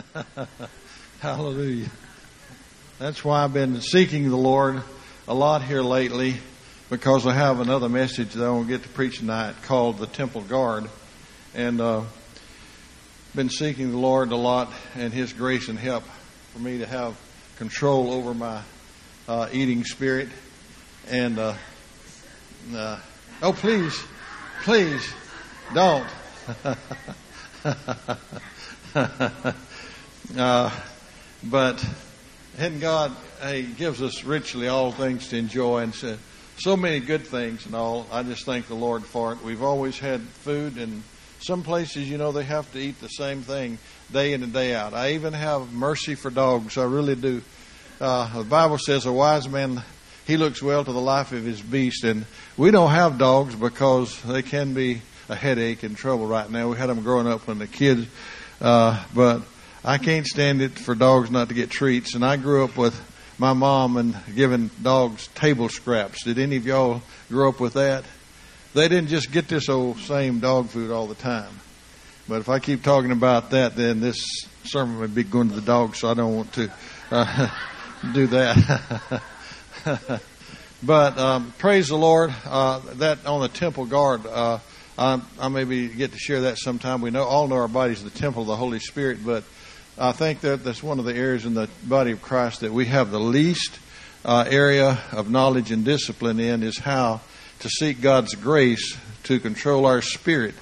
Hallelujah. That's why I've been seeking the Lord a lot here lately because I have another message that I want to get to preach tonight called the Temple Guard. And uh, been seeking the Lord a lot and His grace and help for me to have control over my uh, eating spirit. And uh, uh, oh, please, please, don't. uh, but and God hey, gives us richly all things to enjoy and so, so many good things and all. I just thank the Lord for it. We've always had food and some places, you know, they have to eat the same thing day in and day out. I even have mercy for dogs. I really do. Uh, the Bible says a wise man he looks well to the life of his beast, and we don't have dogs because they can be a headache and trouble right now. We had them growing up when the kids, uh, but I can't stand it for dogs not to get treats. And I grew up with my mom and giving dogs table scraps. Did any of y'all grow up with that? They didn't just get this old same dog food all the time. But if I keep talking about that, then this sermon would be going to the dogs, so I don't want to uh, do that. but um, praise the Lord. Uh, that on the temple guard, uh, I, maybe get to share that sometime. We know all know our bodies the temple of the Holy Spirit, but I think that that's one of the areas in the body of Christ that we have the least uh, area of knowledge and discipline in is how to seek God's grace to control our spirit,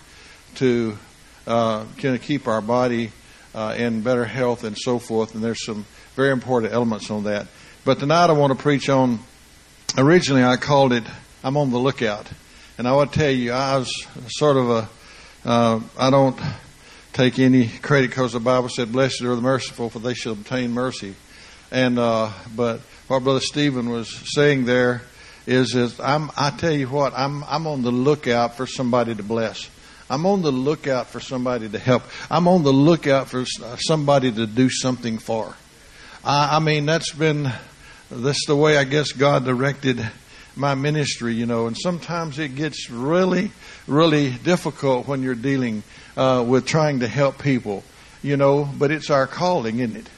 to uh, of keep our body uh, in better health and so forth. And there's some very important elements on that. But tonight I want to preach on, originally I called it, I'm on the lookout. And I want to tell you, I was sort of a, uh, I don't take any credit because the Bible said, blessed are the merciful for they shall obtain mercy. And, uh, but what Brother Stephen was saying there is, is I'm, I tell you what, I'm, I'm on the lookout for somebody to bless. I'm on the lookout for somebody to help. I'm on the lookout for somebody to do something for. I, I mean, that's been that's the way I guess God directed my ministry, you know. And sometimes it gets really, really difficult when you're dealing uh, with trying to help people, you know. But it's our calling, isn't it?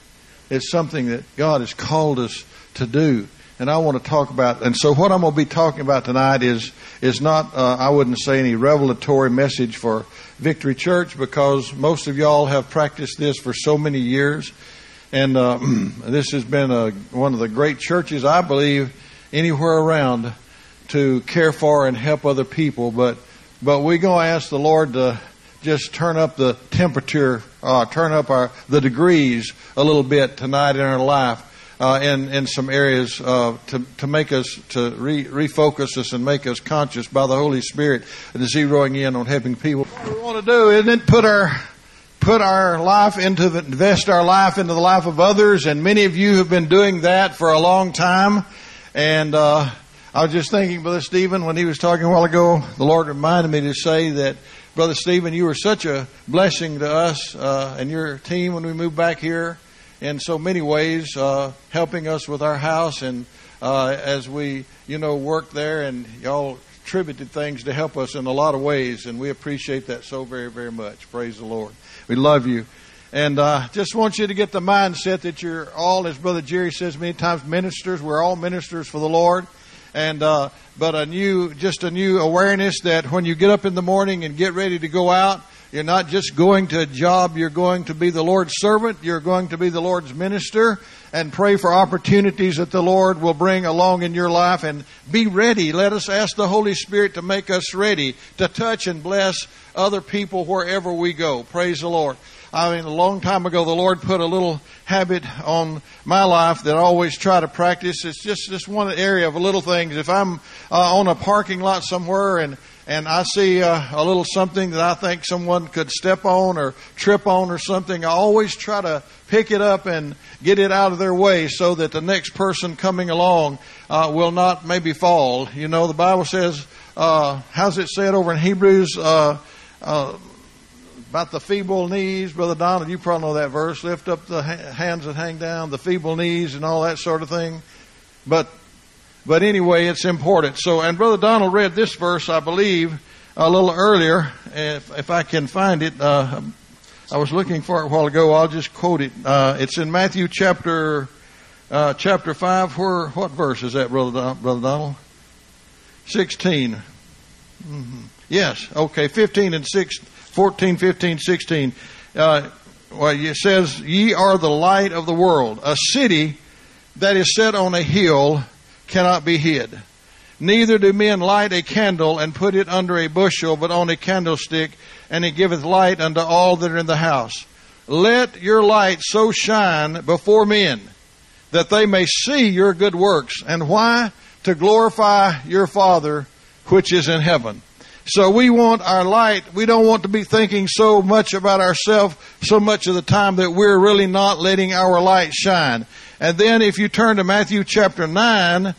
It's something that God has called us to do. And I want to talk about. And so, what I'm going to be talking about tonight is is not. Uh, I wouldn't say any revelatory message for Victory Church because most of y'all have practiced this for so many years and uh, this has been a, one of the great churches, I believe, anywhere around to care for and help other people. But but we're going to ask the Lord to just turn up the temperature, uh, turn up our the degrees a little bit tonight in our life. Uh, in in some areas uh, to to make us to re, refocus us and make us conscious by the Holy Spirit and zeroing in on helping people. What we want to do isn't put our put our life into the, invest our life into the life of others, and many of you have been doing that for a long time. And uh, I was just thinking, Brother Stephen, when he was talking a while ago, the Lord reminded me to say that, Brother Stephen, you were such a blessing to us uh, and your team when we moved back here in so many ways, uh, helping us with our house and uh, as we, you know, worked there, and y'all contributed things to help us in a lot of ways, and we appreciate that so very, very much. Praise the Lord. We love you. And uh, just want you to get the mindset that you're all, as Brother Jerry says many times, ministers. We're all ministers for the Lord. And uh, but a new, just a new awareness that when you get up in the morning and get ready to go out, you're not just going to a job. You're going to be the Lord's servant. You're going to be the Lord's minister and pray for opportunities that the Lord will bring along in your life and be ready. Let us ask the Holy Spirit to make us ready to touch and bless other people wherever we go. Praise the Lord. I mean, a long time ago, the Lord put a little habit on my life that I always try to practice. It's just, just one area of little things. If I'm uh, on a parking lot somewhere and and I see uh, a little something that I think someone could step on or trip on or something, I always try to pick it up and get it out of their way so that the next person coming along uh, will not maybe fall. You know, the Bible says, uh, how's it said over in Hebrews? Uh, uh, about the feeble knees, Brother Donald, you probably know that verse. Lift up the hands that hang down, the feeble knees, and all that sort of thing. But, but anyway, it's important. So, and Brother Donald read this verse, I believe, a little earlier. If, if I can find it, uh, I was looking for it a while ago. I'll just quote it. Uh, it's in Matthew chapter uh, chapter five. Where what verse is that, brother Don, brother Donald? 16 mm-hmm. Yes. Okay. Fifteen and six. 14, 15, 16. Uh, well, it says, "Ye are the light of the world. A city that is set on a hill cannot be hid." Neither do men light a candle and put it under a bushel, but on a candlestick, and it giveth light unto all that are in the house. Let your light so shine before men that they may see your good works. And why? To glorify your Father which is in heaven. So we want our light. We don't want to be thinking so much about ourselves so much of the time that we're really not letting our light shine. And then if you turn to Matthew chapter 9,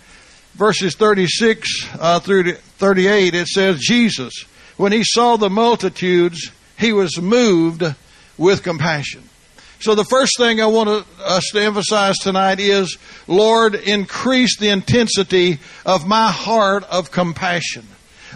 verses 36 uh, through 38, it says, Jesus, when he saw the multitudes, he was moved with compassion. So the first thing I want us to emphasize tonight is, Lord, increase the intensity of my heart of compassion,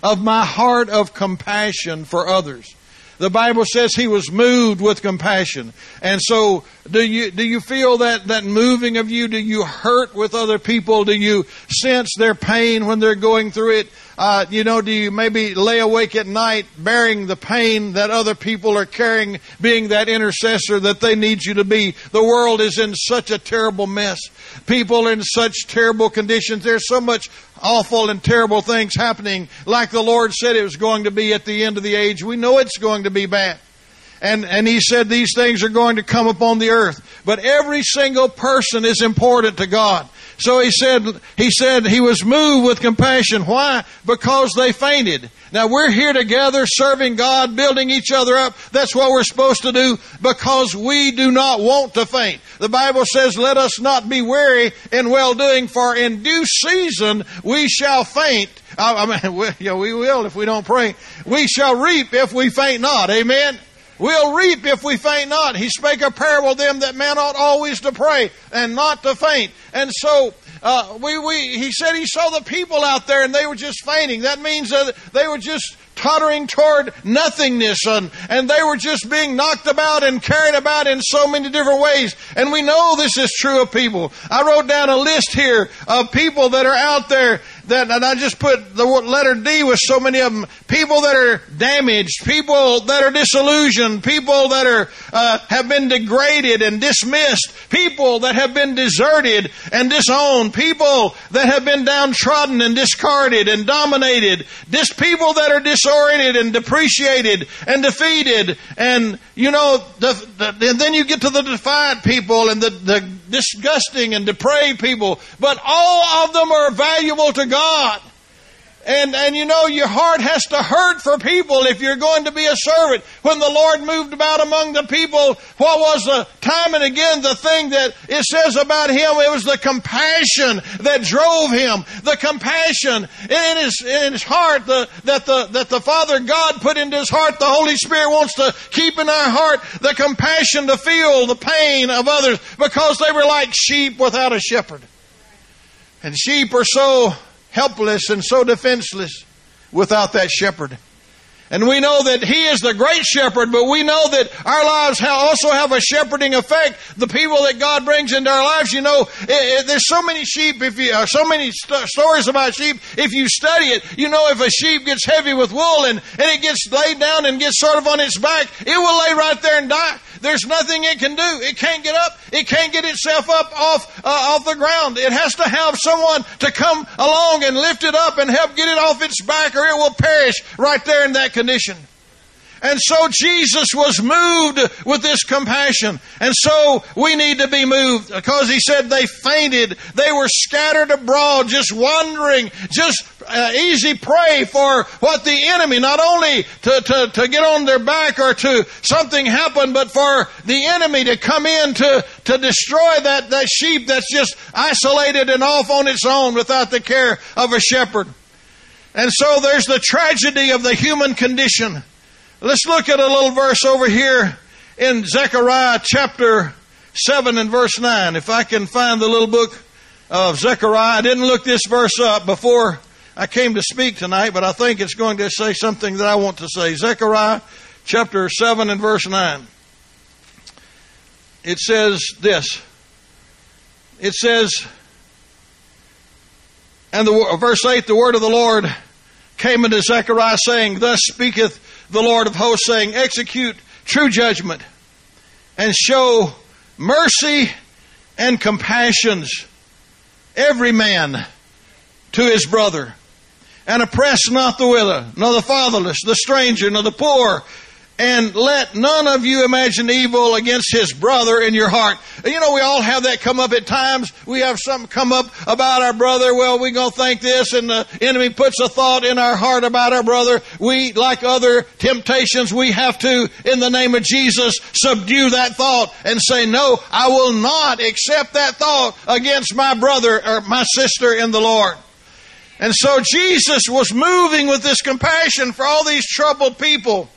of my heart of compassion for others. The Bible says he was moved with compassion. And so, do you, do you feel that, that moving of you? Do you hurt with other people? Do you sense their pain when they're going through it? Uh, you know, do you maybe lay awake at night bearing the pain that other people are carrying, being that intercessor that they need you to be? The world is in such a terrible mess. People in such terrible conditions. There's so much awful and terrible things happening like the Lord said it was going to be at the end of the age. We know it's going to be bad. And, and he said these things are going to come upon the earth. But every single person is important to God. So he said, he said he was moved with compassion. Why? Because they fainted. Now we're here together serving God, building each other up. That's what we're supposed to do because we do not want to faint. The Bible says, let us not be weary in well doing for in due season we shall faint. I mean, we, we will if we don't pray. We shall reap if we faint not. Amen. We'll reap if we faint not. He spake a parable them that men ought always to pray and not to faint. And so, uh, we, we, he said he saw the people out there and they were just fainting. That means that they were just tottering toward nothingness and, and they were just being knocked about and carried about in so many different ways. And we know this is true of people. I wrote down a list here of people that are out there that, and I just put the letter D with so many of them. People that are damaged, people that are disillusioned, people that are uh, have been degraded and dismissed, people that have been deserted and disowned, people that have been downtrodden and discarded and dominated, dis people that are disoriented and depreciated and defeated, and you know, the, the, and then you get to the defiant people and the, the disgusting and depraved people, but all of them are valuable to God. And, and you know, your heart has to hurt for people if you're going to be a servant. When the Lord moved about among the people, what was the time and again the thing that it says about him? It was the compassion that drove him. The compassion in his, in his heart the, that the, that the Father God put into his heart. The Holy Spirit wants to keep in our heart the compassion to feel the pain of others because they were like sheep without a shepherd. And sheep are so helpless and so defenseless without that shepherd. And we know that He is the great shepherd, but we know that our lives also have a shepherding effect. The people that God brings into our lives, you know, it, it, there's so many sheep, if you, uh, so many st- stories about sheep. If you study it, you know if a sheep gets heavy with wool and, and it gets laid down and gets sort of on its back, it will lay right there and die. There's nothing it can do. It can't get up. It can't get itself up off uh, off the ground. It has to have someone to come along and lift it up and help get it off its back, or it will perish right there in that condition. And so Jesus was moved with this compassion. And so we need to be moved because he said they fainted. They were scattered abroad, just wandering, just uh, easy prey for what the enemy, not only to, to, to get on their back or to something happen, but for the enemy to come in to, to destroy that, that sheep that's just isolated and off on its own without the care of a shepherd. And so there's the tragedy of the human condition. Let's look at a little verse over here in Zechariah chapter 7 and verse 9. If I can find the little book of Zechariah, I didn't look this verse up before I came to speak tonight, but I think it's going to say something that I want to say. Zechariah chapter 7 and verse 9. it says this. It says, and the verse eight, the word of the Lord came unto Zechariah saying, Thus speaketh the Lord of hosts, saying, Execute true judgment and show mercy and compassions every man to his brother and oppress not the widow, nor the fatherless, the stranger, nor the poor, and let none of you imagine evil against his brother in your heart. You know, we all have that come up at times. We have something come up about our brother. Well, we're going to think this, and the enemy puts a thought in our heart about our brother. We, like other temptations, we have to, in the name of Jesus, subdue that thought and say, no, I will not accept that thought against my brother or my sister in the Lord. And so Jesus was moving with this compassion for all these troubled people.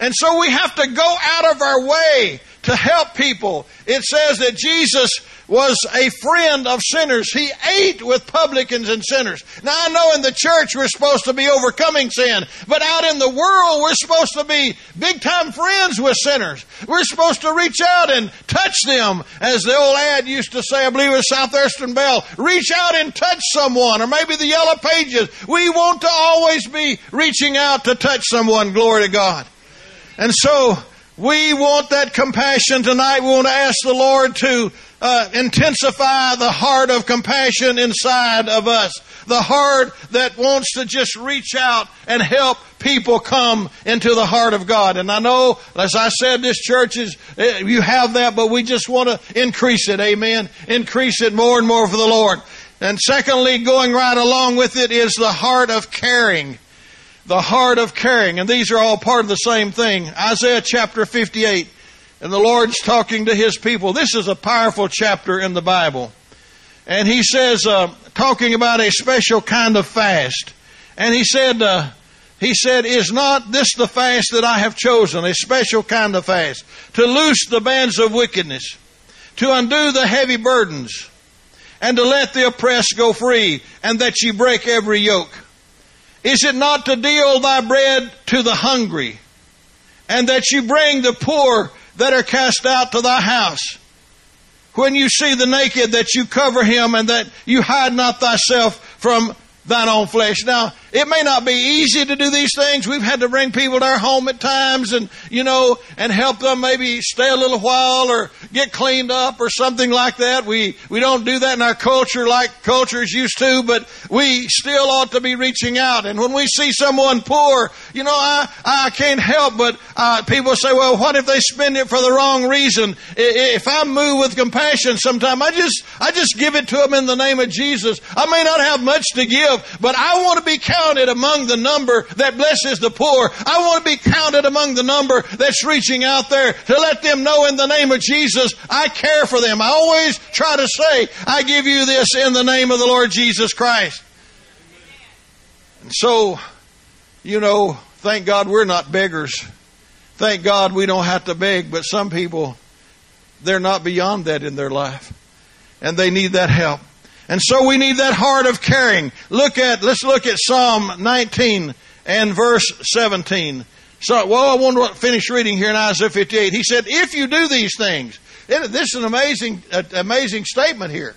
And so we have to go out of our way to help people. It says that Jesus was a friend of sinners. He ate with publicans and sinners. Now I know in the church we're supposed to be overcoming sin, but out in the world we're supposed to be big time friends with sinners. We're supposed to reach out and touch them, as the old ad used to say, I believe it was Southeastern Bell. Reach out and touch someone, or maybe the yellow pages. We want to always be reaching out to touch someone. Glory to God. And so we want that compassion tonight. We want to ask the Lord to uh, intensify the heart of compassion inside of us. The heart that wants to just reach out and help people come into the heart of God. And I know, as I said, this church is, eh, you have that, but we just want to increase it. Amen. Increase it more and more for the Lord. And secondly, going right along with it is the heart of caring the heart of caring. And these are all part of the same thing. Isaiah chapter 58. And the Lord's talking to His people. This is a powerful chapter in the Bible. And He says, uh, talking about a special kind of fast. And He said, uh, He said, is not this the fast that I have chosen, a special kind of fast, to loose the bands of wickedness, to undo the heavy burdens, and to let the oppressed go free, and that ye break every yoke? Is it not to deal thy bread to the hungry, and that you bring the poor that are cast out to thy house? When you see the naked, that you cover him, and that you hide not thyself from thine own flesh. Now, it may not be easy to do these things. We've had to bring people to our home at times and, you know, and help them maybe stay a little while or get cleaned up or something like that. We, we don't do that in our culture like cultures used to, but we still ought to be reaching out. And when we see someone poor, you know, I, I can't help but, uh, people say, well, what if they spend it for the wrong reason? If I move with compassion sometime, I just, I just give it to them in the name of Jesus. I may not have much to give, but I want to be counted counted among the number that blesses the poor. I want to be counted among the number that's reaching out there to let them know in the name of Jesus, I care for them. I always try to say, I give you this in the name of the Lord Jesus Christ. And so, you know, thank God we're not beggars. Thank God we don't have to beg, but some people, they're not beyond that in their life. And they need that help. And so we need that heart of caring. Look at, let's look at Psalm 19 and verse 17. So, well, I want to finish reading here in Isaiah 58. He said, if you do these things, this is an amazing, uh, amazing statement here.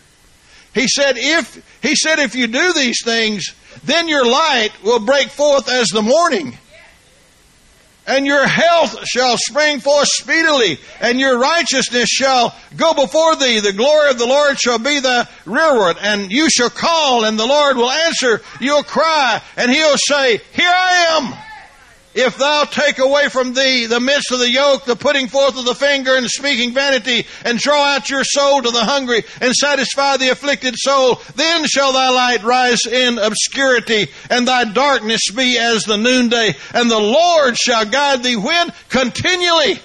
He said, if, he said, if you do these things, then your light will break forth as the morning and your health shall spring forth speedily, and your righteousness shall go before thee. The glory of the Lord shall be thy rearward, and you shall call, and the Lord will answer your cry, and he'll say, Here I am. If thou take away from thee the midst of the yoke, the putting forth of the finger and speaking vanity, and draw out your soul to the hungry, and satisfy the afflicted soul, then shall thy light rise in obscurity, and thy darkness be as the noonday, and the Lord shall guide thee when? Continually.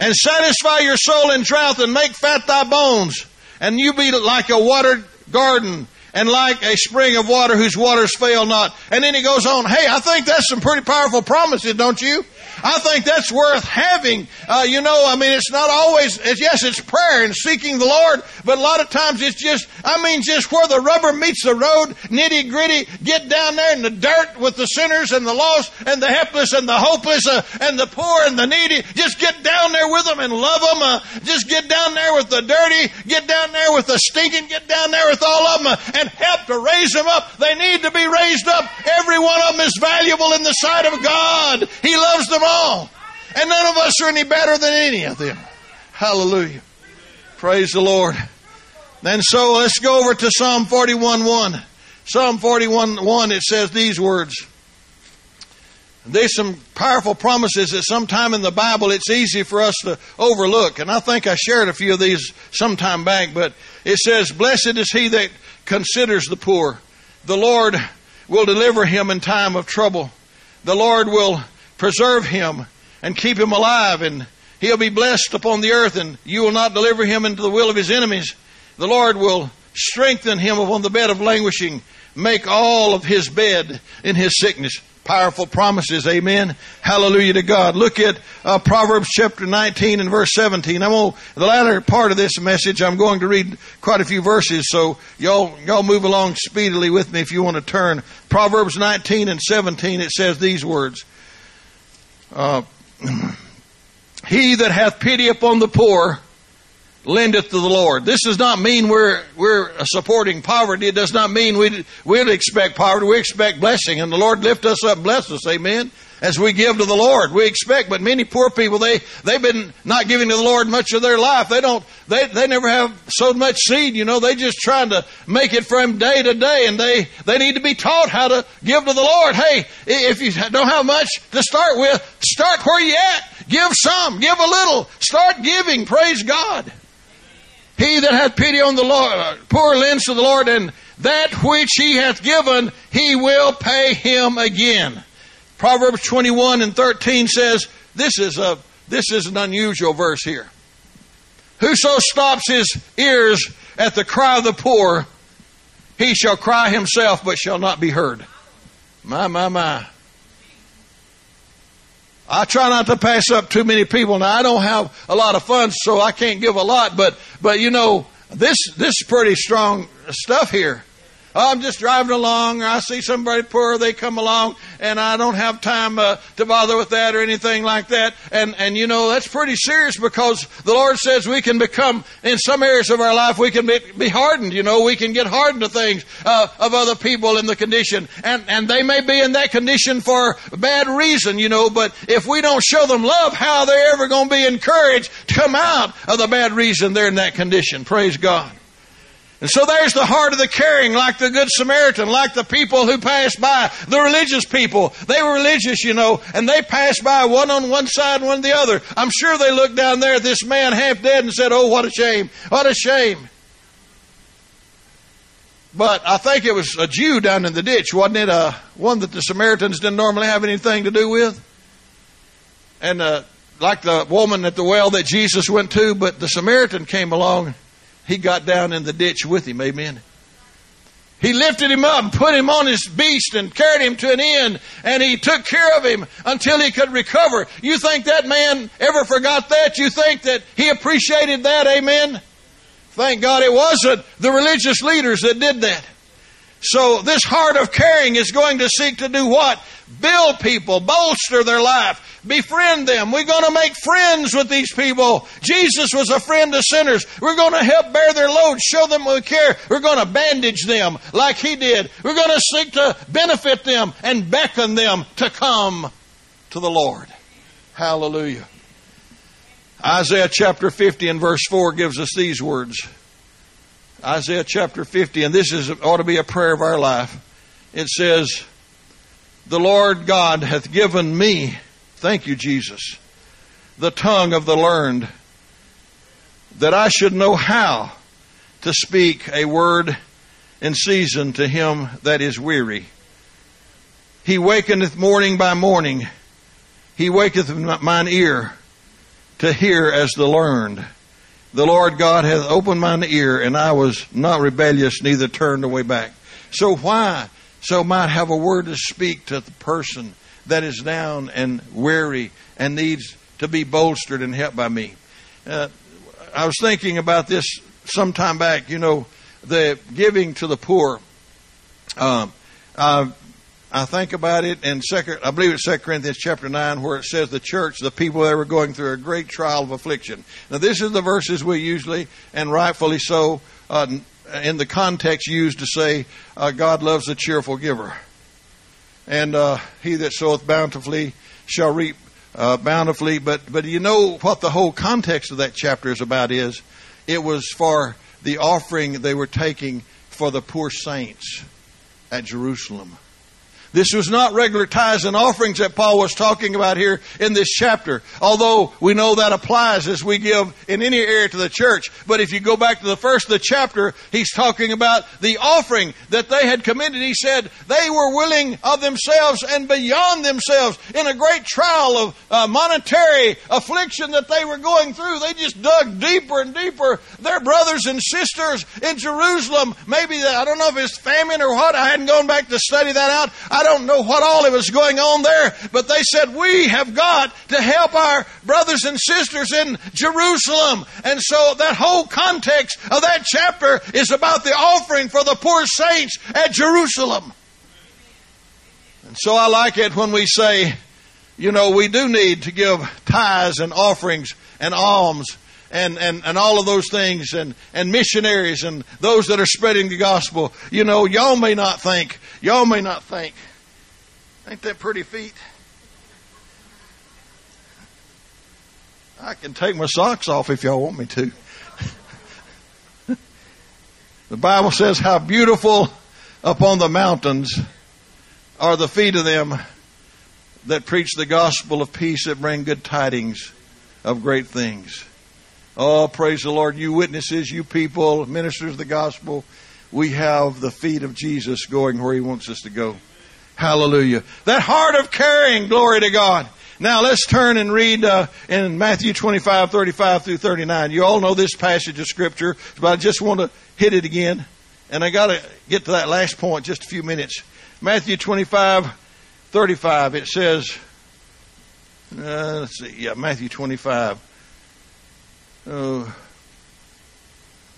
And satisfy your soul in drought, and make fat thy bones, and you be like a watered garden and like a spring of water whose waters fail not. And then he goes on, hey, I think that's some pretty powerful promises, don't you? I think that's worth having. Uh, you know, I mean, it's not always, it's, yes, it's prayer and seeking the Lord, but a lot of times it's just, I mean, just where the rubber meets the road, nitty gritty, get down there in the dirt with the sinners and the lost and the helpless and the hopeless uh, and the poor and the needy. Just get down there with them and love them. Uh, just get down there with the dirty, get down there with the stinking, get down there with all of them uh, and help to raise them up. They need to be raised up. Every one of them is valuable in the sight of God. He loves them all. And none of us are any better than any of them. Hallelujah. Praise the Lord. And so let's go over to Psalm 41 1. Psalm 41 1, it says these words. There's some powerful promises that sometime in the Bible it's easy for us to overlook. And I think I shared a few of these sometime back, but it says, Blessed is he that considers the poor. The Lord will deliver him in time of trouble. The Lord will preserve him and keep him alive, and he'll be blessed upon the earth, and you will not deliver him into the will of his enemies. The Lord will strengthen him upon the bed of languishing, make all of his bed in his sickness. Powerful promises, amen. Hallelujah to God. Look at uh, Proverbs chapter 19 and verse 17. I'm the latter part of this message. I'm going to read quite a few verses, so y'all y'all move along speedily with me if you want to turn. Proverbs 19 and 17. It says these words. Uh, he that hath pity upon the poor lendeth to the Lord. This does not mean we're we're supporting poverty. It does not mean we we expect poverty. We expect blessing, and the Lord lift us up, bless us, Amen. As we give to the Lord, we expect. But many poor people they they've been not giving to the Lord much of their life. They don't they they never have sowed much seed. You know, they just trying to make it from day to day, and they they need to be taught how to give to the Lord. Hey, if you don't have much to start with, start where you at. Give some, give a little. Start giving. Praise God. He that hath pity on the Lord, uh, poor lends to the Lord, and that which he hath given, he will pay him again. Proverbs 21 and 13 says, this is a, this is an unusual verse here. Whoso stops his ears at the cry of the poor, he shall cry himself, but shall not be heard. My, my, my. I try not to pass up too many people. Now I don't have a lot of funds, so I can't give a lot, but, but you know, this, this is pretty strong stuff here. I'm just driving along, or I see somebody poor, they come along, and I don't have time uh, to bother with that or anything like that. And and you know that's pretty serious because the Lord says we can become in some areas of our life we can be, be hardened. You know we can get hardened to things uh, of other people in the condition, and and they may be in that condition for bad reason. You know, but if we don't show them love, how are they ever going to be encouraged to come out of the bad reason they're in that condition? Praise God. And so there's the heart of the caring, like the Good Samaritan, like the people who passed by, the religious people. They were religious, you know, and they passed by one on one side, and one the other. I'm sure they looked down there at this man half dead and said, Oh, what a shame. What a shame. But I think it was a Jew down in the ditch, wasn't it? Uh, one that the Samaritans didn't normally have anything to do with. And uh, like the woman at the well that Jesus went to, but the Samaritan came along he got down in the ditch with him. Amen. He lifted him up and put him on his beast and carried him to an inn and he took care of him until he could recover. You think that man ever forgot that? You think that he appreciated that? Amen. Thank God it wasn't the religious leaders that did that. So this heart of caring is going to seek to do what? Build people, bolster their life, befriend them. We're going to make friends with these people. Jesus was a friend of sinners. We're going to help bear their load, show them we care. We're going to bandage them like he did. We're going to seek to benefit them and beckon them to come to the Lord. Hallelujah. Isaiah chapter 50 and verse 4 gives us these words. Isaiah chapter 50, and this is ought to be a prayer of our life. It says, The Lord God hath given me Thank you, Jesus. The tongue of the learned, that I should know how to speak a word in season to him that is weary. He wakeneth morning by morning. He waketh mine ear to hear as the learned. The Lord God hath opened mine ear, and I was not rebellious, neither turned away back. So why? So might have a word to speak to the person that is down and weary and needs to be bolstered and helped by me. Uh, I was thinking about this some time back. You know, the giving to the poor. Um, uh, I think about it in second, I believe it's Second Corinthians chapter nine, where it says the church, the people that were going through a great trial of affliction. Now, this is the verses we usually, and rightfully so, uh, in the context used to say uh, God loves a cheerful giver, and uh, he that soweth bountifully shall reap uh, bountifully. But but you know what the whole context of that chapter is about is it was for the offering they were taking for the poor saints at Jerusalem. This was not regular tithes and offerings that Paul was talking about here in this chapter, although we know that applies as we give in any area to the church. But if you go back to the first of the chapter, he's talking about the offering that they had committed. He said they were willing of themselves and beyond themselves in a great trial of uh, monetary affliction that they were going through. They just dug deeper and deeper. Their brothers and sisters in Jerusalem, maybe, I don't know if it's famine or what, I hadn't gone back to study that out. Don't know what all it was going on there, but they said, we have got to help our brothers and sisters in Jerusalem. And so that whole context of that chapter is about the offering for the poor saints at Jerusalem. And so I like it when we say, you know, we do need to give tithes and offerings and alms and, and, and all of those things and, and missionaries and those that are spreading the gospel. You know, y'all may not think, y'all may not think Ain't that pretty feet? I can take my socks off if y'all want me to. the Bible says how beautiful upon the mountains are the feet of them that preach the gospel of peace that bring good tidings of great things. Oh, praise the Lord. You witnesses, you people, ministers of the gospel, we have the feet of Jesus going where he wants us to go. Hallelujah. That heart of caring, glory to God. Now let's turn and read uh, in Matthew 25, 35 through 39. You all know this passage of scripture, but I just want to hit it again. And I got to get to that last point just a few minutes. Matthew 25, 35. It says, uh, let's see, yeah, Matthew 25. Uh,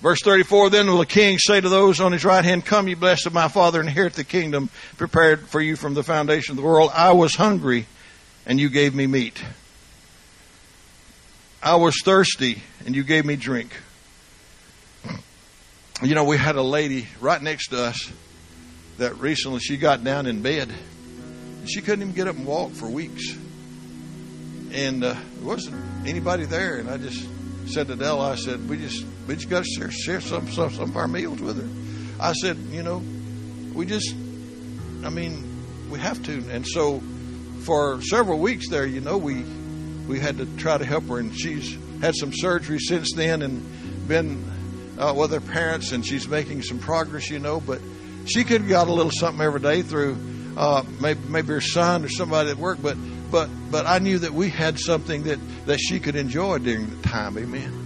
Verse 34, then will the king say to those on his right hand, Come, ye blessed of my father, inherit the kingdom prepared for you from the foundation of the world. I was hungry, and you gave me meat. I was thirsty, and you gave me drink. You know, we had a lady right next to us that recently she got down in bed. She couldn't even get up and walk for weeks. And uh, there wasn't anybody there, and I just said to Della, I said, we just we just got to share, share some, some some of our meals with her. I said, you know, we just, I mean, we have to. And so, for several weeks there, you know, we we had to try to help her, and she's had some surgery since then, and been uh, with her parents, and she's making some progress, you know. But she could have got a little something every day through uh, maybe maybe her son or somebody at work, but but but I knew that we had something that that she could enjoy during the time. Amen.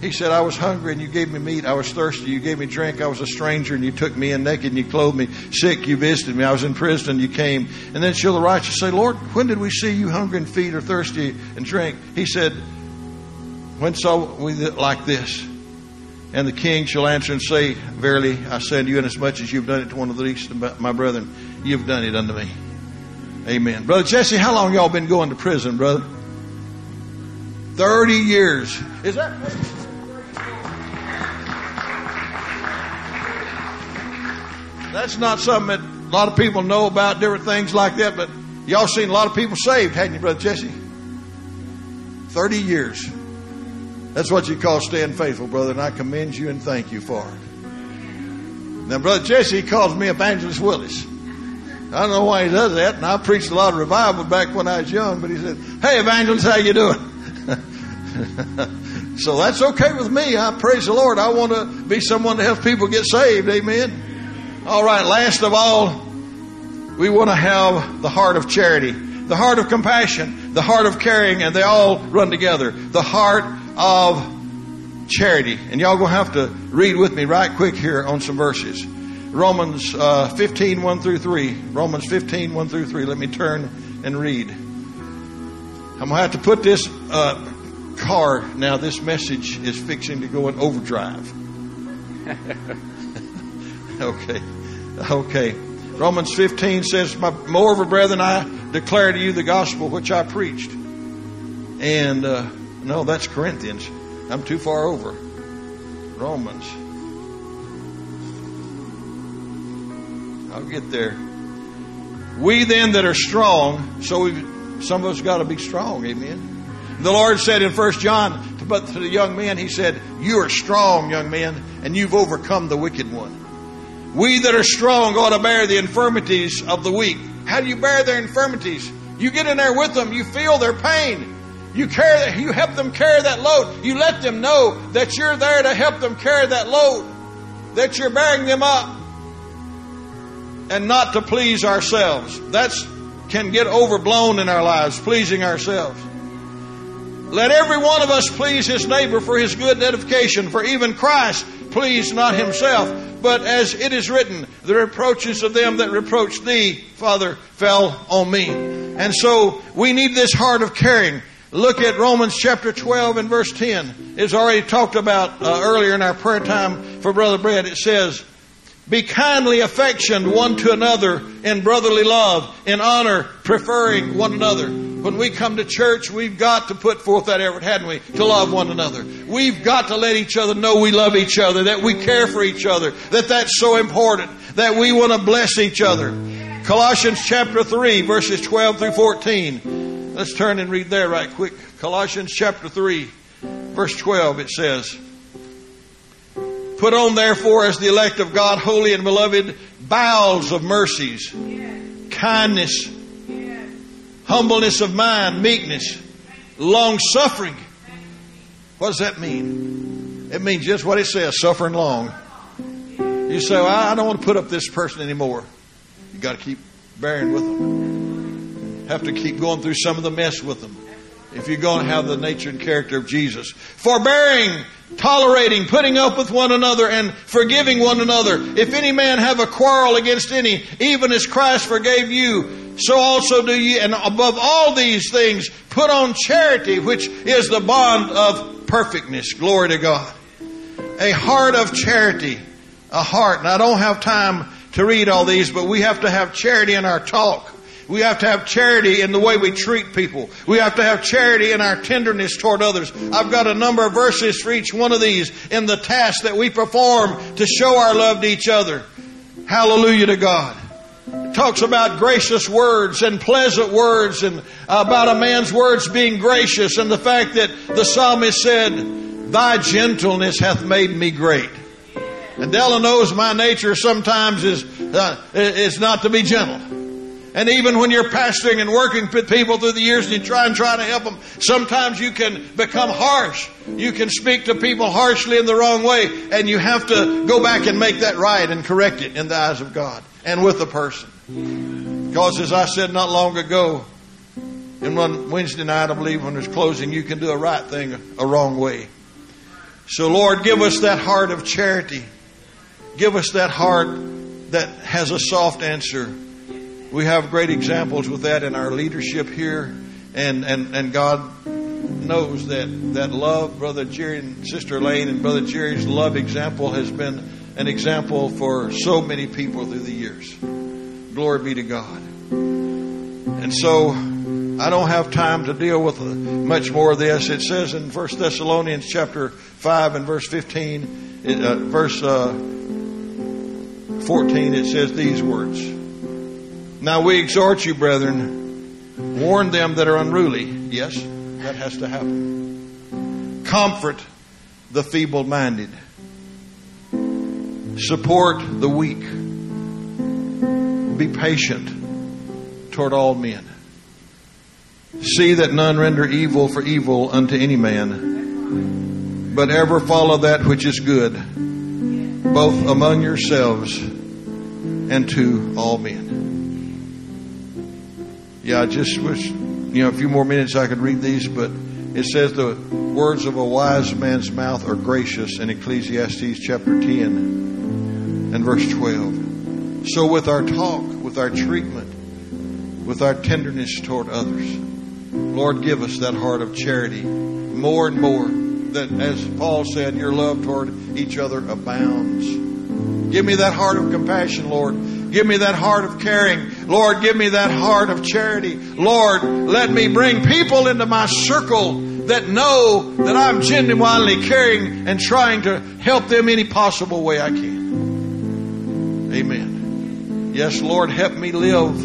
He said, I was hungry and you gave me meat. I was thirsty. You gave me drink. I was a stranger and you took me in naked and you clothed me. Sick, you visited me. I was in prison and you came. And then shall the righteous say, Lord, when did we see you hungry and feed or thirsty and drink? He said, when saw we like this? And the king shall answer and say, Verily, I say unto you, inasmuch as you've done it to one of the least of my brethren, you've done it unto me. Amen. Brother Jesse, how long y'all been going to prison, brother? 30 years. Is that That's not something that a lot of people know about, different things like that, but y'all seen a lot of people saved, hadn't you, Brother Jesse? 30 years. That's what you call staying faithful, brother, and I commend you and thank you for it. Now, Brother Jesse calls me Evangelist Willis. I don't know why he does that, and I preached a lot of revival back when I was young, but he said, Hey, evangelist, how you doing? so that's okay with me. I praise the Lord. I want to be someone to help people get saved. Amen. All right, last of all, we want to have the heart of charity, the heart of compassion, the heart of caring, and they all run together. The heart of charity. And y'all gonna have to read with me right quick here on some verses. Romans uh, 15, 1 through 3. Romans 15, 1 through 3. Let me turn and read. I'm going to have to put this uh, car, now this message is fixing to go in overdrive. okay. Okay. Romans 15 says, Moreover, brethren, I declare to you the gospel which I preached. And, uh, no, that's Corinthians. I'm too far over. Romans. I'll get there. We then that are strong, so we some of us got to be strong, amen. The Lord said in First John, but to the young men, He said, "You are strong, young men, and you've overcome the wicked one." We that are strong ought to bear the infirmities of the weak. How do you bear their infirmities? You get in there with them. You feel their pain. You carry, you help them carry that load. You let them know that you're there to help them carry that load. That you're bearing them up. And not to please ourselves. That's can get overblown in our lives, pleasing ourselves. Let every one of us please his neighbor for his good edification, for even Christ pleased not himself, but as it is written, the reproaches of them that reproached thee, Father, fell on me. And so we need this heart of caring. Look at Romans chapter 12 and verse 10. It's already talked about uh, earlier in our prayer time for Brother Brett. It says, be kindly affectioned one to another in brotherly love, in honor, preferring one another. When we come to church, we've got to put forth that effort, hadn't we, to love one another. We've got to let each other know we love each other, that we care for each other, that that's so important, that we want to bless each other. Colossians chapter 3, verses 12 through 14. Let's turn and read there right quick. Colossians chapter 3, verse 12, it says, Put on, therefore, as the elect of God, holy and beloved, bowels of mercies, kindness, humbleness of mind, meekness, long suffering. What does that mean? It means just what it says suffering long. You say, well, I don't want to put up this person anymore. You got to keep bearing with them. Have to keep going through some of the mess with them if you're going to have the nature and character of Jesus. Forbearing, tolerating, putting up with one another, and forgiving one another. If any man have a quarrel against any, even as Christ forgave you, so also do ye. And above all these things, put on charity, which is the bond of perfectness. Glory to God. A heart of charity. A heart. And I don't have time to read all these, but we have to have charity in our talk. We have to have charity in the way we treat people. We have to have charity in our tenderness toward others. I've got a number of verses for each one of these in the task that we perform to show our love to each other. Hallelujah to God. Talks about gracious words and pleasant words and about a man's words being gracious and the fact that the psalmist said, Thy gentleness hath made me great. And Della knows my nature sometimes is, uh, is not to be gentle. And even when you're pastoring and working with people through the years and you try and try to help them, sometimes you can become harsh. You can speak to people harshly in the wrong way, and you have to go back and make that right and correct it in the eyes of God and with the person. Because as I said not long ago, in one Wednesday night, I believe when there's closing, you can do a right thing a wrong way. So Lord, give us that heart of charity. Give us that heart that has a soft answer we have great examples with that in our leadership here, and and and God knows that that love, Brother Jerry and Sister Lane and Brother Jerry's love example has been an example for so many people through the years. Glory be to God. And so I don't have time to deal with much more of this. It says in First Thessalonians chapter five and verse fifteen, uh, verse uh, fourteen, it says these words. Now we exhort you, brethren, warn them that are unruly. Yes, that has to happen. Comfort the feeble minded. Support the weak. Be patient toward all men. See that none render evil for evil unto any man, but ever follow that which is good, both among yourselves and to all men. Yeah, I just wish, you know, a few more minutes I could read these, but it says the words of a wise man's mouth are gracious in Ecclesiastes chapter 10 and verse 12. So with our talk, with our treatment, with our tenderness toward others. Lord, give us that heart of charity more and more that, as Paul said, your love toward each other abounds. Give me that heart of compassion, Lord. Give me that heart of caring. Lord, give me that heart of charity. Lord, let me bring people into my circle that know that I'm genuinely caring and trying to help them any possible way I can. Amen. Yes, Lord, help me live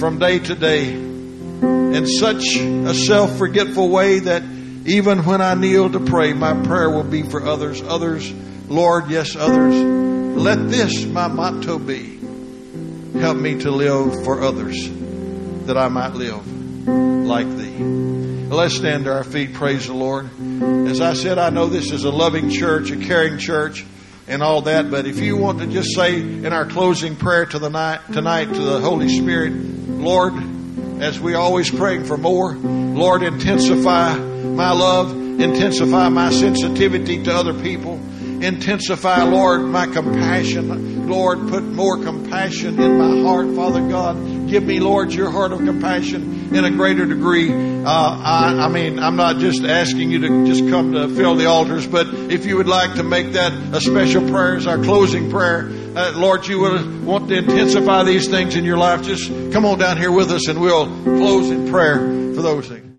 from day to day in such a self forgetful way that even when I kneel to pray, my prayer will be for others. Others, Lord, yes, others. Let this my motto be. Help me to live for others that I might live like thee. Let's stand to our feet. Praise the Lord. As I said, I know this is a loving church, a caring church, and all that. But if you want to just say in our closing prayer to the night, tonight to the Holy Spirit, Lord, as we always praying for more, Lord, intensify my love, intensify my sensitivity to other people, intensify, Lord, my compassion. Lord, put more compassion in my heart, Father God. Give me, Lord, your heart of compassion in a greater degree. Uh, I, I mean, I'm not just asking you to just come to fill the altars, but if you would like to make that a special prayer as our closing prayer, uh, Lord, you will want to intensify these things in your life, just come on down here with us and we'll close in prayer for those things.